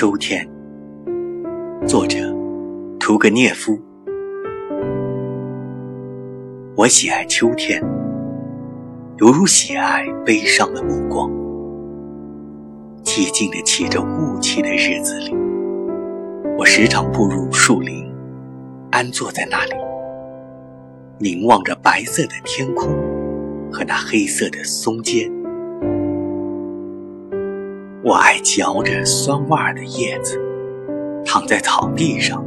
秋天，作者屠格涅夫。我喜爱秋天，犹如喜爱悲伤的目光。寂静的起着雾气的日子里，我时常步入树林，安坐在那里，凝望着白色的天空和那黑色的松间。我爱嚼着酸味的叶子，躺在草地上，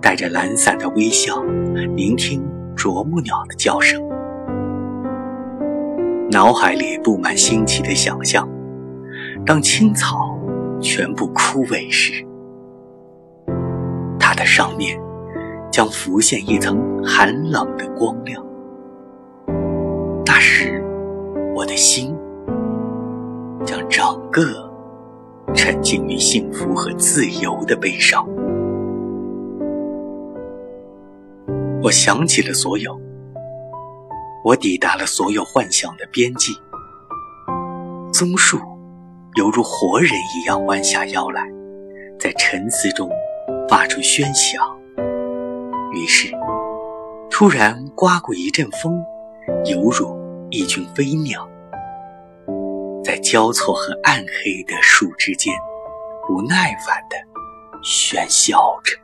带着懒散的微笑，聆听啄木鸟的叫声。脑海里布满新奇的想象。当青草全部枯萎时，它的上面将浮现一层寒冷的光亮。那时，我的心整个。沉浸于幸福和自由的悲伤。我想起了所有，我抵达了所有幻想的边际。棕树犹如活人一样弯下腰来，在沉思中发出喧响。于是，突然刮过一阵风，犹如一群飞鸟。交错和暗黑的树枝间，不耐烦地喧嚣着。